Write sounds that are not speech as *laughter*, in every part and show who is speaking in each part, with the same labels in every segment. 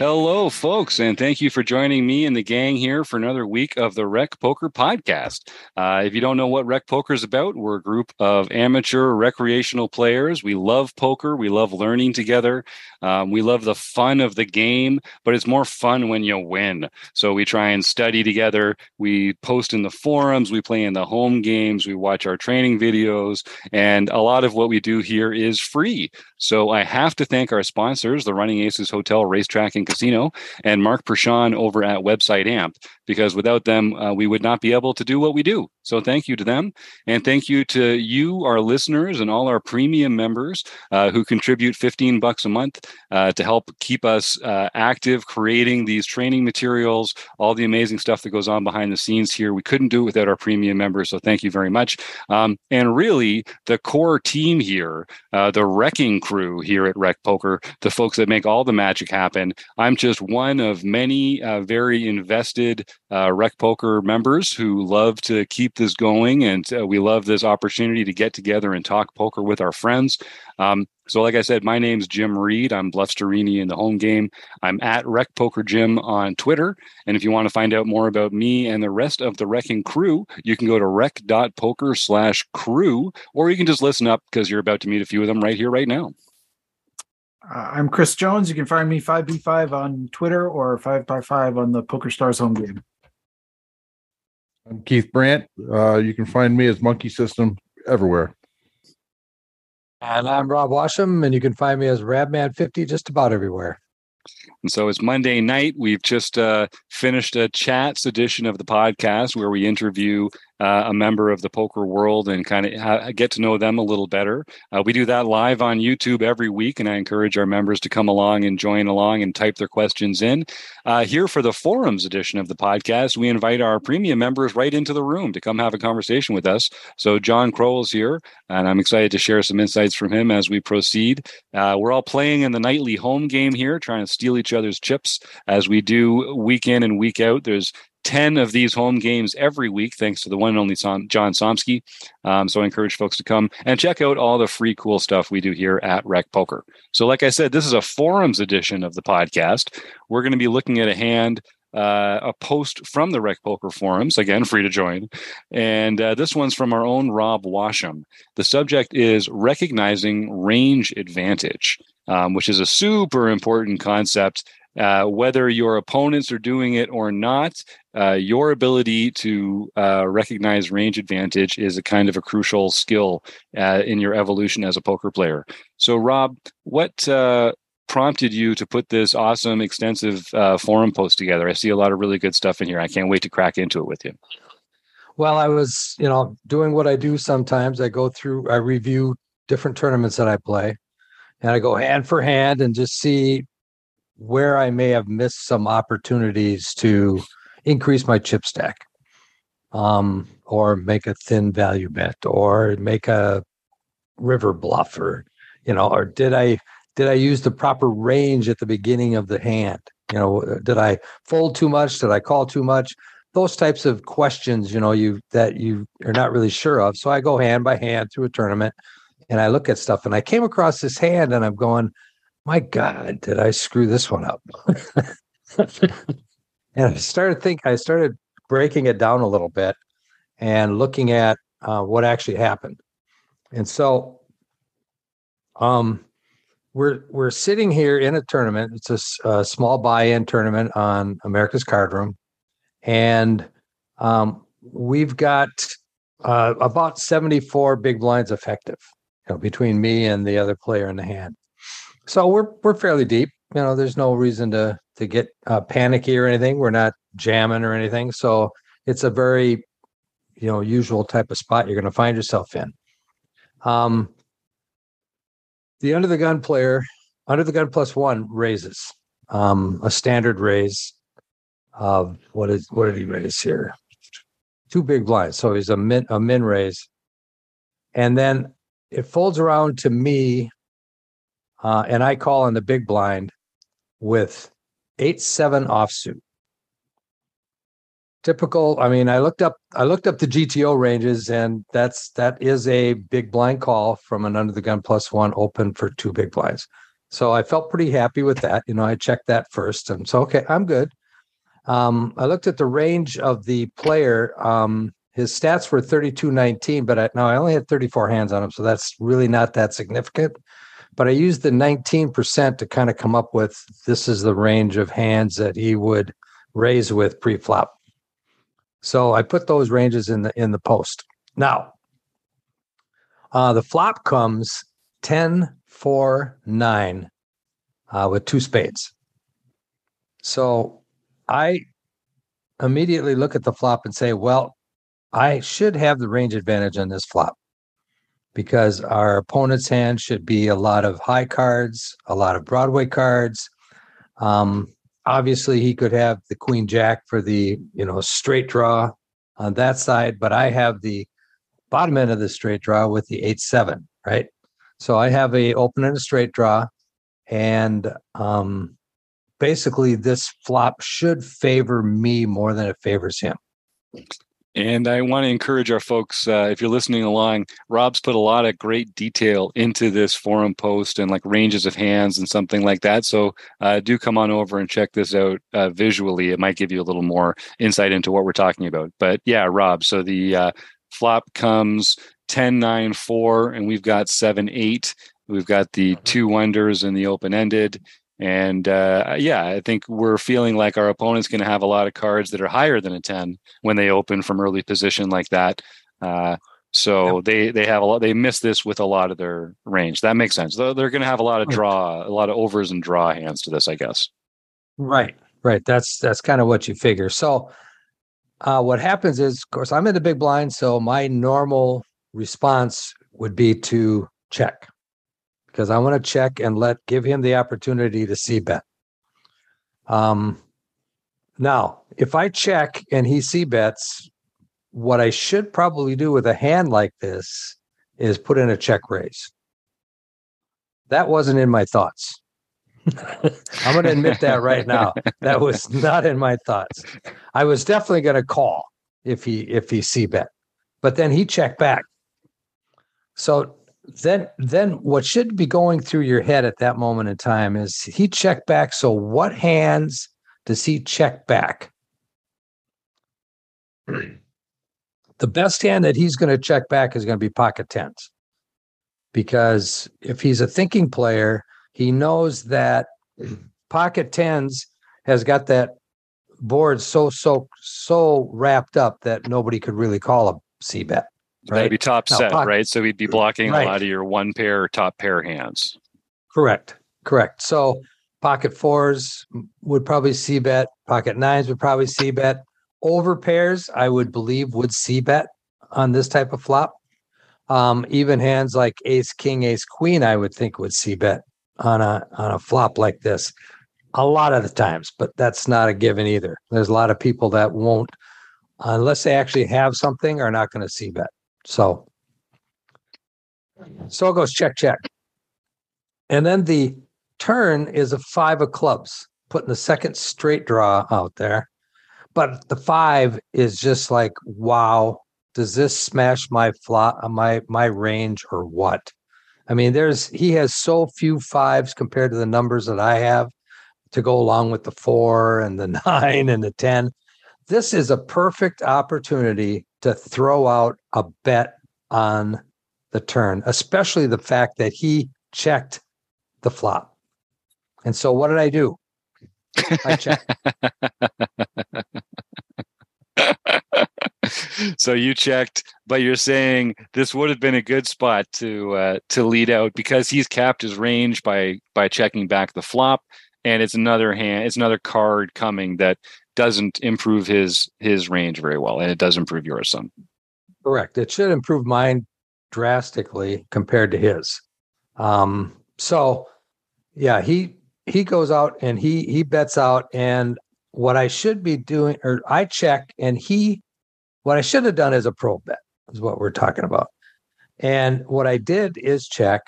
Speaker 1: Hello, folks, and thank you for joining me and the gang here for another week of the Rec Poker Podcast. Uh, if you don't know what Rec Poker is about, we're a group of amateur recreational players. We love poker, we love learning together, um, we love the fun of the game, but it's more fun when you win. So we try and study together. We post in the forums, we play in the home games, we watch our training videos, and a lot of what we do here is free. So I have to thank our sponsors, the Running Aces Hotel, Racetrack, and Casino, and Mark Pershawn over at Website Amp, because without them, uh, we would not be able to do what we do. So thank you to them. And thank you to you, our listeners, and all our premium members uh, who contribute 15 bucks a month uh, to help keep us uh, active, creating these training materials, all the amazing stuff that goes on behind the scenes here. We couldn't do it without our premium members. So thank you very much. Um, and really, the core team here, uh, the wrecking crew here at Rec Poker, the folks that make all the magic happen. I'm just one of many uh, very invested uh, Rec Poker members who love to keep this going, and uh, we love this opportunity to get together and talk poker with our friends. Um, so, like I said, my name's Jim Reed. I'm Bluffsterini in the home game. I'm at Rec Poker Jim on Twitter. And if you want to find out more about me and the rest of the Wrecking crew, you can go to rec.poker slash crew, or you can just listen up because you're about to meet a few of them right here, right now.
Speaker 2: Uh, I'm Chris Jones. You can find me 5b5 on Twitter or 5x5 on the Poker Stars home game.
Speaker 3: I'm Keith Brandt. Uh, you can find me as Monkey System everywhere.
Speaker 4: And I'm Rob Washam, and you can find me as Rabman50 just about everywhere.
Speaker 1: And so it's Monday night. We've just uh, finished a chats edition of the podcast where we interview uh, a member of the poker world and kind of ha- get to know them a little better. Uh, we do that live on YouTube every week, and I encourage our members to come along and join along and type their questions in. Uh, here for the forums edition of the podcast, we invite our premium members right into the room to come have a conversation with us. So John Crow is here, and I'm excited to share some insights from him as we proceed. Uh, we're all playing in the nightly home game here, trying to steal each other's chips as we do week in and week out. There's 10 of these home games every week, thanks to the one and only John Somsky. Um, so I encourage folks to come and check out all the free, cool stuff we do here at Rec Poker. So, like I said, this is a forums edition of the podcast. We're going to be looking at a hand. Uh, a post from the Rec Poker forums, again, free to join. And uh, this one's from our own Rob Washam. The subject is recognizing range advantage, um, which is a super important concept uh, whether your opponents are doing it or not, uh, your ability to uh, recognize range advantage is a kind of a crucial skill uh, in your evolution as a poker player. So, Rob, what uh, prompted you to put this awesome, extensive forum post together? I see a lot of really good stuff in here. I can't wait to crack into it with you.
Speaker 4: Well, I was, you know, doing what I do sometimes. I go through, I review different tournaments that I play, and I go hand for hand and just see where I may have missed some opportunities to increase my chip stack, um, or make a thin value bet, or make a river bluff, or you know, or did I did I use the proper range at the beginning of the hand? You know, did I fold too much? Did I call too much? Those types of questions, you know, you that you are not really sure of. So I go hand by hand through a tournament, and I look at stuff, and I came across this hand, and I'm going my God, did I screw this one up? *laughs* and I started think I started breaking it down a little bit and looking at uh, what actually happened. And so, um, we're we're sitting here in a tournament. It's a, a small buy-in tournament on America's Card Room, and um, we've got uh, about seventy-four big blinds effective, you know, between me and the other player in the hand. So we're we're fairly deep. You know, there's no reason to to get uh, panicky or anything. We're not jamming or anything. So it's a very you know usual type of spot you're going to find yourself in. Um, the under the gun player, under the gun plus one raises um, a standard raise of what is what did he raise here? Two big blinds. So he's a min a min raise, and then it folds around to me uh, and I call on the big blind with eight seven offsuit. Typical. I mean, I looked up I looked up the GTO ranges, and that's that is a big blind call from an under the gun plus one open for two big blinds. So I felt pretty happy with that. You know, I checked that first, and so okay, I'm good. Um, I looked at the range of the player. Um, his stats were 32-19, but I, now I only had 34 hands on him, so that's really not that significant. But I used the 19% to kind of come up with this is the range of hands that he would raise with pre-flop. So I put those ranges in the in the post. Now, uh, the flop comes 10, 4, 9 uh, with two spades. So I immediately look at the flop and say, well, I should have the range advantage on this flop because our opponent's hand should be a lot of high cards, a lot of Broadway cards. Um, obviously, he could have the Queen Jack for the you know straight draw on that side, but I have the bottom end of the straight draw with the eight seven, right? So I have a open and a straight draw, and um, basically this flop should favor me more than it favors him.
Speaker 1: And I want to encourage our folks, uh, if you're listening along, Rob's put a lot of great detail into this forum post and like ranges of hands and something like that. So uh, do come on over and check this out uh, visually. It might give you a little more insight into what we're talking about. But yeah, Rob, so the uh, flop comes 10, 9, 4, and we've got 7, 8. We've got the mm-hmm. two wonders and the open ended. And uh, yeah, I think we're feeling like our opponent's going to have a lot of cards that are higher than a 10 when they open from early position like that. Uh, so yep. they they have a lot. They miss this with a lot of their range. That makes sense. They're, they're going to have a lot of draw, a lot of overs and draw hands to this, I guess.
Speaker 4: Right, right. That's that's kind of what you figure. So uh, what happens is, of course, I'm in the big blind, so my normal response would be to check because I want to check and let give him the opportunity to c bet. Um, now, if I check and he c bets, what I should probably do with a hand like this is put in a check raise. That wasn't in my thoughts. I'm going to admit that right now. That was not in my thoughts. I was definitely going to call if he if he c bet, but then he checked back. So then then what should be going through your head at that moment in time is he checked back so what hands does he check back? The best hand that he's going to check back is going to be pocket tens. Because if he's a thinking player he knows that pocket tens has got that board so so so wrapped up that nobody could really call a c bet
Speaker 1: right? That'd be top now, set, pocket, right? So we'd be blocking right. a lot of your one pair or top pair hands.
Speaker 4: Correct. Correct. So pocket fours would probably c bet. Pocket nines would probably c bet. Over pairs, I would believe, would c bet on this type of flop. Um, even hands like ace, king, ace, queen, I would think would c bet on a on a flop like this. A lot of the times, but that's not a given either. There's a lot of people that won't, unless they actually have something, are not going to c bet. So, so it goes check, check. And then the turn is a five of clubs, putting the second straight draw out there. But the five is just like, wow, does this smash my flop, my my range or what? I mean, there's he has so few fives compared to the numbers that I have to go along with the four and the *laughs* nine and the ten. This is a perfect opportunity to throw out a bet on the turn, especially the fact that he checked the flop. And so what did I do? I checked. *laughs*
Speaker 1: so you checked, but you're saying this would have been a good spot to uh, to lead out because he's capped his range by by checking back the flop, and it's another hand, it's another card coming that doesn't improve his his range very well, and it does improve yours some.
Speaker 4: Correct. It should improve mine drastically compared to his. Um, so, yeah, he he goes out and he he bets out, and what I should be doing, or I check, and he, what I should have done is a probe bet is what we're talking about. And what I did is check,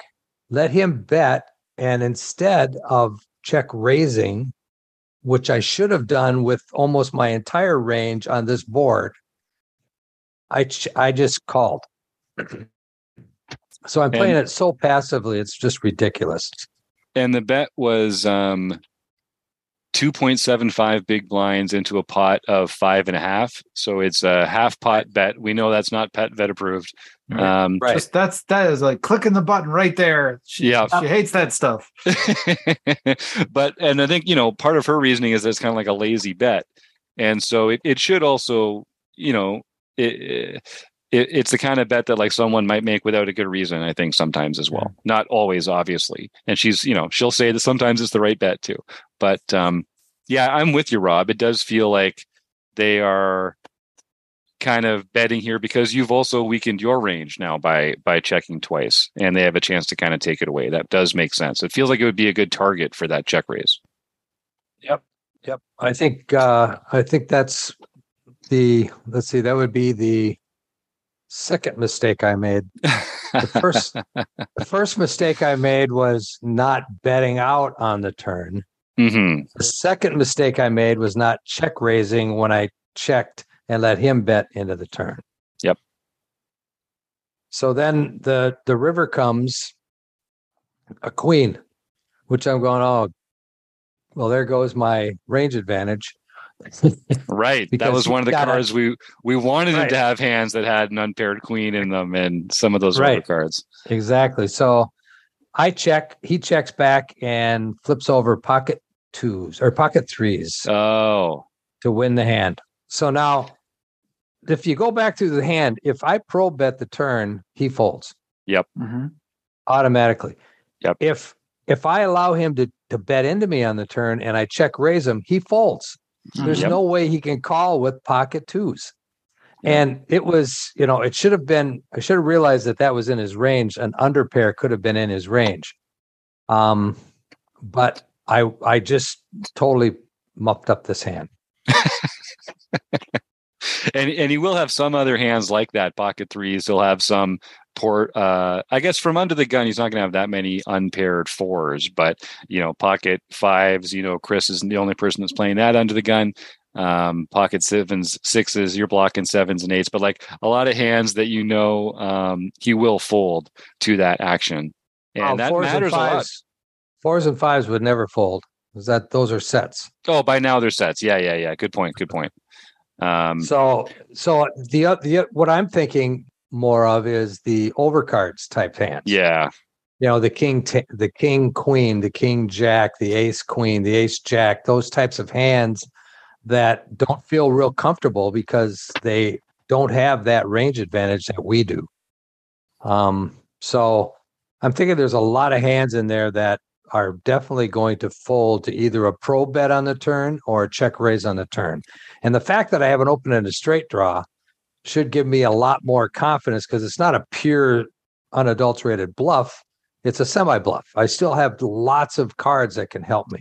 Speaker 4: let him bet, and instead of check raising, which I should have done with almost my entire range on this board, I ch- I just called. so I'm playing and, it so passively, it's just ridiculous.
Speaker 1: and the bet was um 2.75 big blinds into a pot of five and a half. So it's a half pot bet. We know that's not pet vet approved.
Speaker 2: Right.
Speaker 1: Um,
Speaker 4: Right.
Speaker 2: Just that's that is like clicking the button right there. She,
Speaker 1: Yeah.
Speaker 2: she hates that stuff. *laughs*
Speaker 1: but and I think you know part of her reasoning is that it's kind of like a lazy bet, and so it, it should also you know it, it it's the kind of bet that like someone might make without a good reason. I think sometimes as well, not always, obviously. And she's you know she'll say that sometimes it's the right bet too. But um, yeah, I'm with you, Rob. It does feel like they are kind of betting here because you've also weakened your range now by by checking twice and they have a chance to kind of take it away that does make sense it feels like it would be a good target for that check raise
Speaker 4: Yep. Yep. I think uh I think that's the let's see, that would be the second mistake I made. The first *laughs* the first mistake I made was not betting out on the turn.
Speaker 1: hmm
Speaker 4: The second mistake I made was not check raising when I checked and let him bet into the turn.
Speaker 1: Yep.
Speaker 4: So then the the river comes a queen, which I'm going, oh, well, there goes my range advantage.
Speaker 1: Right *laughs* that was one of the
Speaker 4: got a-
Speaker 1: cards we we wanted him to have hands that had an unpaired queen in them and some of those
Speaker 4: Right.
Speaker 1: other cards
Speaker 4: Exactly. So I check, he checks back and flips over pocket twos or pocket threes
Speaker 1: oh
Speaker 4: to win the hand. So now, if you go back to the hand, if I probe bet the turn, he folds
Speaker 2: Mhm.
Speaker 4: automatically.
Speaker 1: Yep.
Speaker 4: If if I allow him to to bet into me on the turn and I check raise him, he folds. There's
Speaker 1: Yep.
Speaker 4: no way he can call with pocket twos. And it was, you know, it should have been, I should have realized that that was in his range. An under pair could have been in his range. Um, but I, I just totally muffed up this hand. *laughs*
Speaker 1: and and he will have some other hands like that pocket threes he'll have some port uh i guess from under the gun he's not going to have that many unpaired fours but you know pocket fives you know chris isn't the only person that's playing that under the gun. Um pocket sevens sixes you're blocking sevens and eights but like a lot of hands that you know um he will fold to that action. And
Speaker 4: Um,
Speaker 1: that
Speaker 4: fours
Speaker 1: matters a lot.
Speaker 4: Fours and fives would never fold. Is that those are sets?
Speaker 1: oh by now they're sets. Yeah yeah yeah. Good point good point. Um
Speaker 4: So, so the the what I'm thinking more of is the overcards type hands.
Speaker 1: yeah.
Speaker 4: You know the king t- the king queen the king jack the ace queen the ace jack those types of hands that don't feel real comfortable because they don't have that range advantage that we do. Um so i'm thinking there's a lot of hands in there that are definitely going to fold to either a probe bet on the turn or a check raise on the turn. And the fact that i have an open and a straight draw should give me a lot more confidence because it's not a pure unadulterated bluff it's a semi bluff. I still have lots of cards that can help me.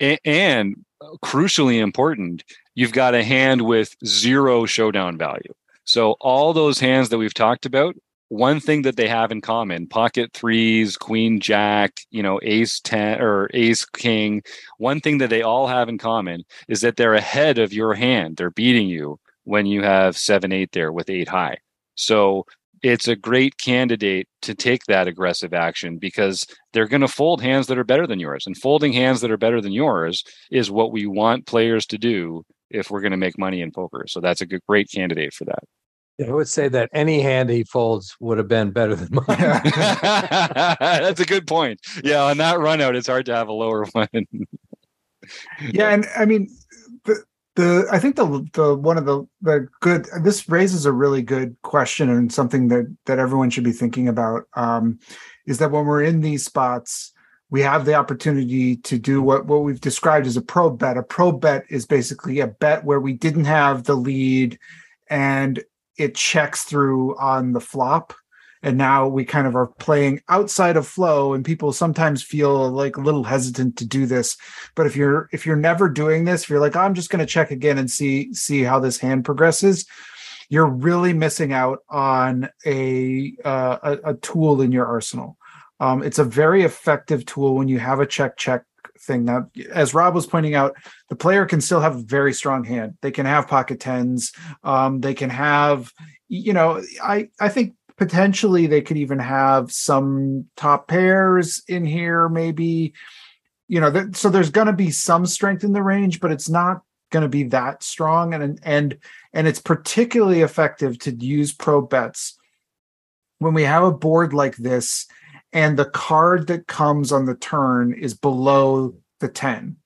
Speaker 1: A- and crucially important, you've got a hand with zero showdown value. So all those hands that we've talked about, one thing that they have in common, pocket threes, queen jack, you know, ace 10 or ace king, one thing that they all have in common is that they're ahead of your hand. They're beating you when you have 7 8 there with 8 high. So it's a great candidate to take that aggressive action because they're going to fold hands that are better than yours. And folding hands that are better than yours is what we want players to do if we're going to make money in poker. So that's a good, great candidate for that.
Speaker 4: I would say that any hand he folds would have been better than mine. *laughs*
Speaker 1: that's a good point. Yeah, on that run out, it's hard to have a lower *laughs* one.
Speaker 2: Yeah, and I mean the I think the the one of the the good this raises a really good question and something that that everyone should be thinking about um, is that when we're in these spots we have the opportunity to do what what we've described as a probe bet. A probe bet is basically a bet where we didn't have the lead and it checks through on the flop and now we kind of are playing outside of flow and people sometimes feel like a little hesitant to do this. But if you're if you're never doing this if you're like i'm just going to check again and see see how this hand progresses you're really missing out on a uh, a, a tool in your arsenal. Um, it's a very effective tool when you have a check check thing. Now as rob was pointing out the player can still have a very strong hand. They can have pocket tens. Um, they can have you know i i think potentially they could even have some top pairs in here, maybe. You know, th- so there's going to be some strength in the range, but it's not going to be that strong, and and and it's particularly effective to use probe bets when we have a board like this, and the card that comes on the turn is below the ten.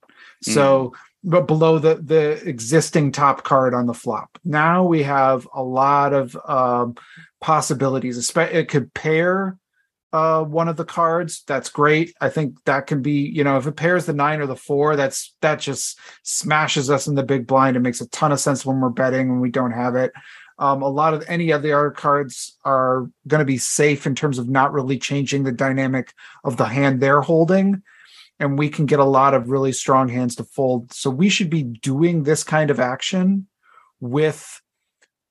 Speaker 2: So but below the the existing top card on the flop. Now we have a lot of um, possibilities. It could pair uh, one of the cards. That's great. I think that can be, you know, if it pairs the nine or the four, that's that just smashes us in the big blind. It makes a ton of sense when we're betting when we don't have it. Um, a lot of any of the other cards are going to be safe in terms of not really changing the dynamic of the hand they're holding and we can get a lot of really strong hands to fold. So we should be doing this kind of action with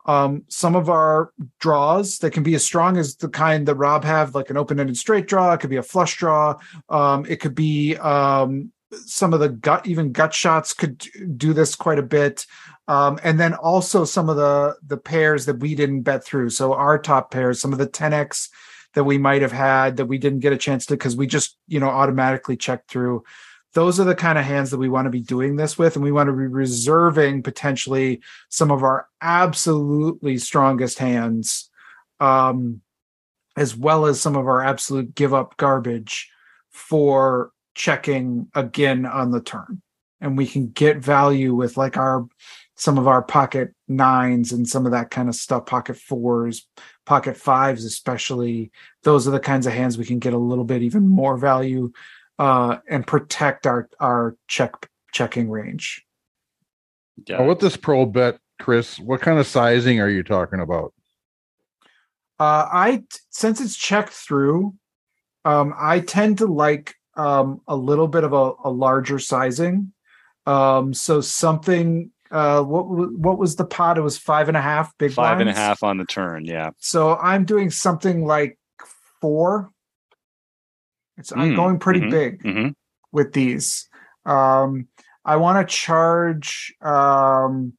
Speaker 2: um, some of our draws that can be as strong as the kind that Rob have, like an open-ended straight draw. It could be a flush draw. Um, it could be um, some of the gut, even gut shots could do this quite a bit. Um, and then also some of the the pairs that we didn't bet through. So our top pairs, some of the 10x that we might have had that we didn't get a chance to because we just you know automatically checked through those are the kind of hands that we want to be doing this with and we want to be reserving potentially some of our absolutely strongest hands um, as well as some of our absolute give up garbage for checking again on the turn. And we can get value with like our some of our pocket nines and some of that kind of stuff pocket fours pocket fives especially. Those are the kinds of hands we can get a little bit even more value uh, and protect our our check checking range
Speaker 3: yeah. Well, with this probe bet chris what kind of sizing are you talking about
Speaker 2: uh, i since it's checked through um, i tend to like um, a little bit of a, a larger sizing um, so something uh, what what was the pot? It was five and a half big
Speaker 1: five blinds. and a half on the turn. Yeah.
Speaker 2: So I'm doing something like four. It's mm, I'm going pretty mm-hmm, big mm-hmm. with these. Um, I want to charge, um,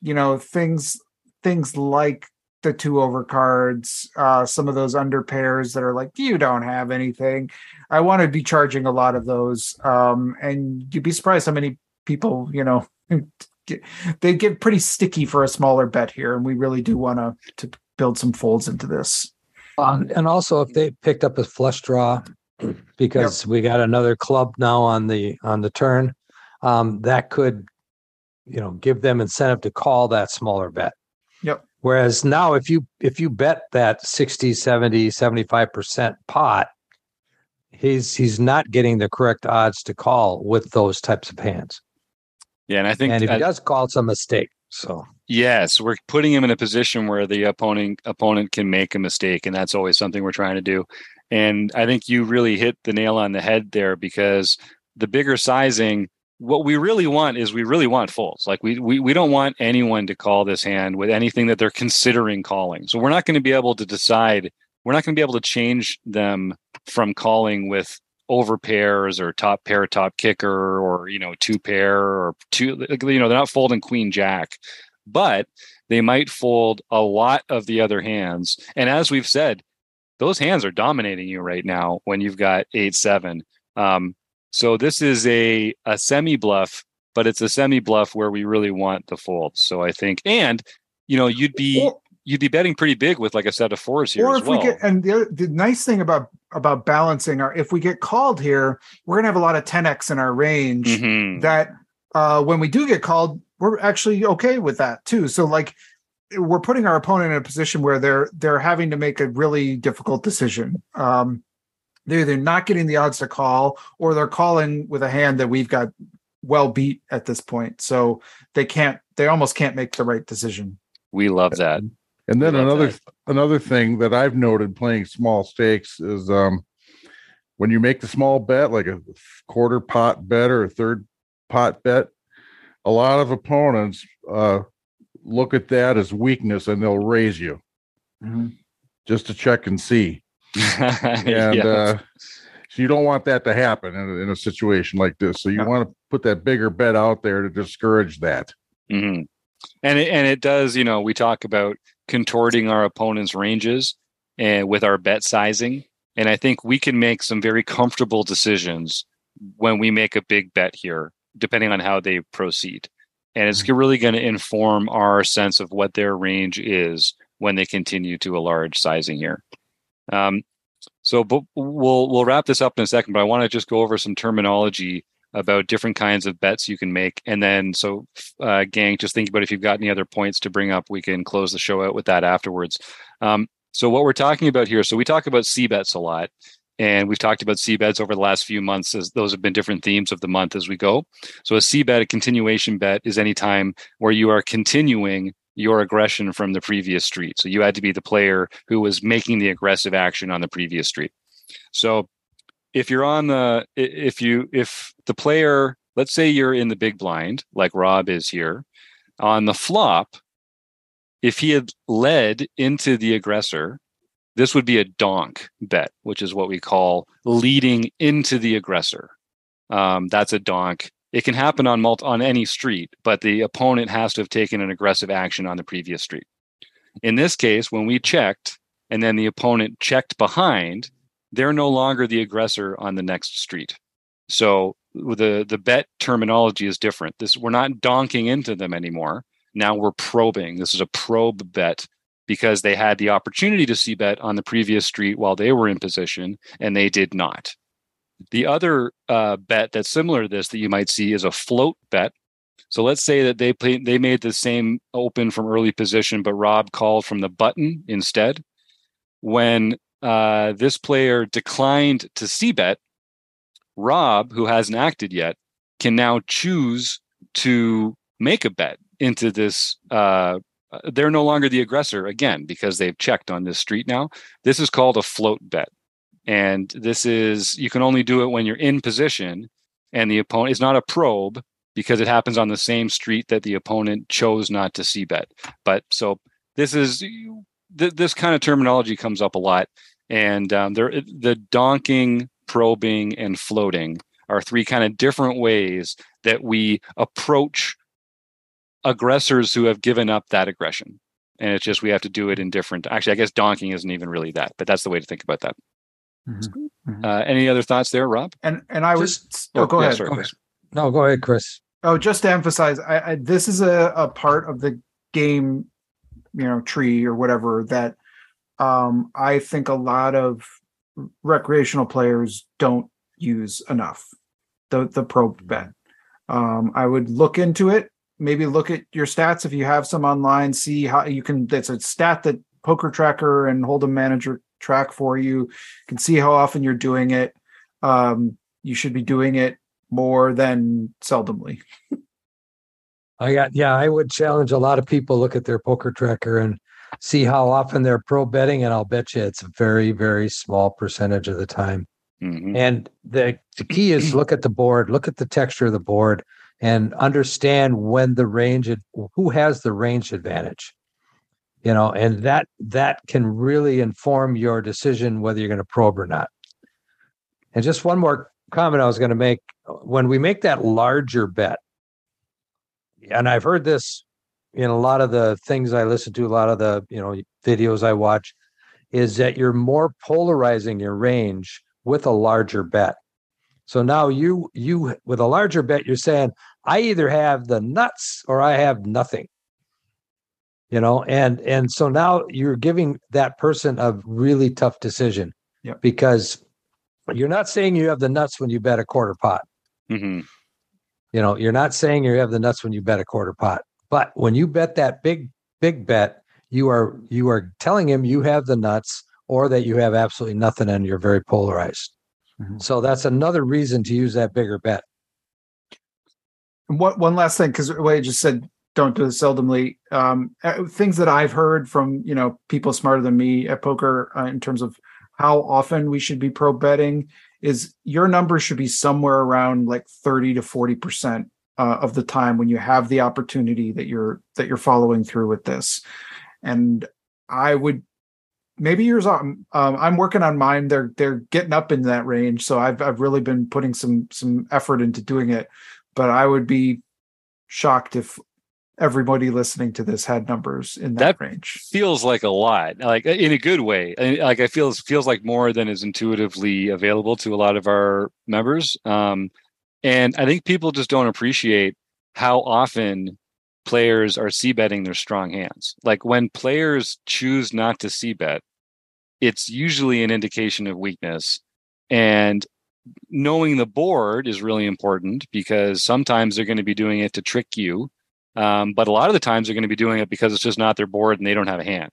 Speaker 2: you know, things things like the two over cards, uh, some of those under pairs that are like you don't have anything. I want to be charging a lot of those, um, and you'd be surprised how many people, you know, *laughs* they get pretty sticky for a smaller bet here, and we really do want to to build some folds into this.
Speaker 4: Um, and also, if they picked up a flush draw, *clears throat* because yep. we got another club now on the on the turn, um, that could, you know, give them incentive to call that smaller bet.
Speaker 2: Yep.
Speaker 4: Whereas now, if you if you bet that 60, 70, 75 percent pot, he's he's not getting the correct odds to call with those types of hands.
Speaker 1: Yeah, and I think
Speaker 4: and if he does call, it's a mistake. So
Speaker 1: yes, we're putting him in a position where the opponent opponent can make a mistake, and that's always something we're trying to do. And I think you really hit the nail on the head there because the bigger sizing, what we really want is we really want folds. Like we we we don't want anyone to call this hand with anything that they're considering calling. So we're not going to be able to decide. We're not going to be able to change them from calling with over pairs or top pair top kicker or you know two pair or two you know they're not folding queen jack but they might fold a lot of the other hands and as we've said those hands are dominating you right now when you've got eight seven um, so this is a a semi bluff but it's a semi bluff where we really want the fold. so i think and you know you'd be you'd be betting pretty big with like a set of fours here. Or if well. we
Speaker 2: get, and the, the nice thing about about balancing our, if we get called here, we're gonna have a lot of 10x in our range. Mm-hmm. That uh, when we do get called, we're actually okay with that too. So like, we're putting our opponent in a position where they're they're having to make a really difficult decision. Um, they're either not getting the odds to call, or they're calling with a hand that we've got well beat at this point. So they can't, they almost can't make the right decision.
Speaker 1: We love that.
Speaker 3: And then another that. another thing that I've noted playing small stakes is um, when you make the small bet, like a quarter pot bet or a third pot bet, a lot of opponents uh, look at that as weakness and they'll raise you mm-hmm. just to check and see. *laughs* and yeah. uh, so you don't want that to happen in, in a situation like this. So you want to put that bigger bet out there to discourage that.
Speaker 1: Mm-hmm. And it, and it does, you know, we talk about contorting our opponent's ranges. and with our bet sizing. And I think we can make some very comfortable decisions when we make a big bet here, depending on how they proceed. And it's mm-hmm. really going to inform our sense of what their range is when they continue to a large sizing here. Um, so but we'll we'll wrap this up in a second, but I want to just go over some terminology about different kinds of bets you can make, and then so uh, gang, just think about if you've got any other points to bring up, we can close the show out with that afterwards. Um, so what we're talking about here, so we talk about C bets a lot, and we've talked about c bets over the last few months as those have been different themes of the month as we go. So a c bet, a continuation bet, is any time where you are continuing your aggression from the previous street. So you had to be the player who was making the aggressive action on the previous street. So if you're on the if you if the player let's say you're in the big blind like Rob is here on the flop if he had led into the aggressor this would be a donk bet which is what we call leading into the aggressor um, that's a donk it can happen on multi- on any street, but the opponent has to have taken an aggressive action on the previous street. In this case, when we checked and then the opponent checked behind, they're no longer the aggressor on the next street. So the the bet terminology is different. This we're not donking into them anymore. Now we're probing. This is a probe bet because they had the opportunity to c bet on the previous street while they were in position and they did not. The other uh, bet that's similar to this that you might see is a float bet. So let's say that they play, they made the same open from early position, but Rob called from the button instead. When uh, this player declined to c bet, Rob, who hasn't acted yet, can now choose to make a bet into this. Uh, they're no longer the aggressor again because they've checked on this street now. This is called a float bet. And this is, you can only do it when you're in position and the opponent is not a probe because it happens on the same street that the opponent chose not to c bet. But so this is, th- this kind of terminology comes up a lot. And um, there, the donking, probing, and floating are three kind of different ways that we approach aggressors who have given up that aggression. And it's just we have to do it in different. Actually, I guess donking isn't even really that, but that's the way to think about that. Mm-hmm. mm-hmm. Uh, any other thoughts there, Rob?
Speaker 2: And and I was just, oh, go, yeah, ahead. Sorry, go ahead.
Speaker 4: No, go ahead, Chris.
Speaker 2: Oh, just to emphasize, I, I, this is a, a part of the game, you know, tree or whatever that um, I think a lot of recreational players don't use enough. The the probe mm-hmm. bet. Um, I would look into it. Maybe look at your stats if you have some online. See how you can. It's a stat that Poker Tracker and Hold'em Manager track for you. you can see how often you're doing it. Um, you should be doing it more than seldomly.
Speaker 4: I got yeah, I would challenge a lot of people look at their poker tracker and see how often they're probe betting, and I'll bet you it's a very, very small percentage of the time. Mm-hmm. And the, the key is look at the board, look at the texture of the board, and understand when the range who has the range advantage. You know and that that can really inform your decision whether you're going to probe or not. And just one more comment i was going to make. When we make that larger bet and i've heard this in a lot of the things i listen to a lot of the you know videos i watch is that you're more polarizing your range with a larger bet. So now you you with a larger bet you're saying i either have the nuts or i have nothing you know and and so now you're giving that person a really tough decision
Speaker 2: yep.
Speaker 4: because you're not saying you have the nuts when you bet a quarter pot mm-hmm. you know you're not saying you have the nuts when you bet a quarter pot but when you bet that big big bet you are you are telling him you have the nuts or that you have absolutely nothing and you're very polarized mm-hmm. so that's another reason to use that bigger bet
Speaker 2: what one last thing because what I just said don't do it seldomly. Um, uh, things that I've heard from you know people smarter than me at poker uh, in terms of how often we should be probe betting is your number should be somewhere around like 30 to 40 percent uh, of the time when you have the opportunity that you're that you're following through with this. And i would maybe yours um, um, i'm working on mine. They're they're getting up in that range. So i've i've really been putting some some effort into doing it but i would be shocked if everybody listening to this had numbers in that, that range.
Speaker 1: Feels like a lot, like in a good way. Like I feel feels like more than is intuitively available to a lot of our members. Um, and I think people just don't appreciate how often players are c betting their strong hands. Like when players choose not to c bet, it's usually an indication of weakness. And knowing the board is really important because sometimes they're going to be doing it to trick you um, but a lot of the times they're going to be doing it because it's just not their board and they don't have a hand.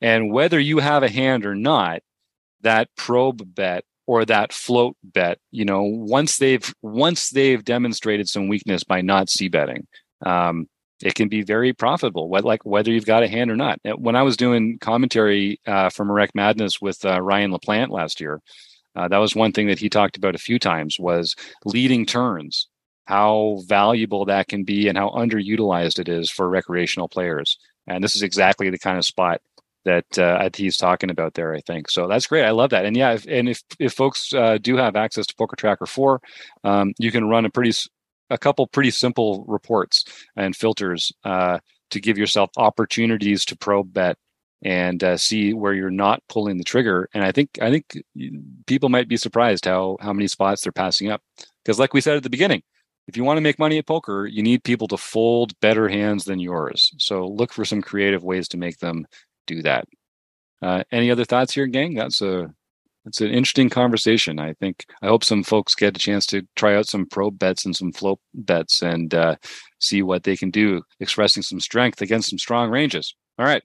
Speaker 1: And whether you have a hand or not, that probe bet or that float bet, you know, once they've once they've demonstrated some weakness by not c betting, um, it can be very profitable. What like whether you've got a hand or not. When I was doing commentary uh, for Marek Madness with uh, Ryan LaPlante last year, uh, that was one thing that he talked about a few times was leading turns how valuable that can be and how underutilized it is for recreational players. And this is exactly the kind of spot that uh, he's talking about there. I think so. That's great. I love that. And yeah, if, and if if folks uh, do have access to Poker Tracker Four, um, you can run a pretty a couple pretty simple reports and filters uh, to give yourself opportunities to probe bet and uh, see where you're not pulling the trigger. And I think I think people might be surprised how how many spots they're passing up because, like we said at the beginning, if you want to make money at poker, you need people to fold better hands than yours. So look for some creative ways to make them do that. Uh, any other thoughts here, gang? That's a that's an interesting conversation. I think I hope some folks get a chance to try out some probe bets and some float bets and uh, see what they can do, expressing some strength against some strong ranges. All right.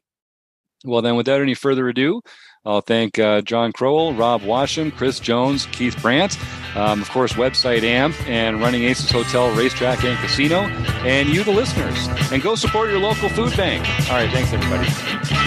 Speaker 1: Well, then, without any further ado, I'll thank uh, John Crowell, Rob Washam, Chris Jones, Keith Brandt, um, of course, website AMP and Running Aces Hotel, Racetrack, and Casino, and you, the listeners. And go support your local food bank. All right, thanks, everybody.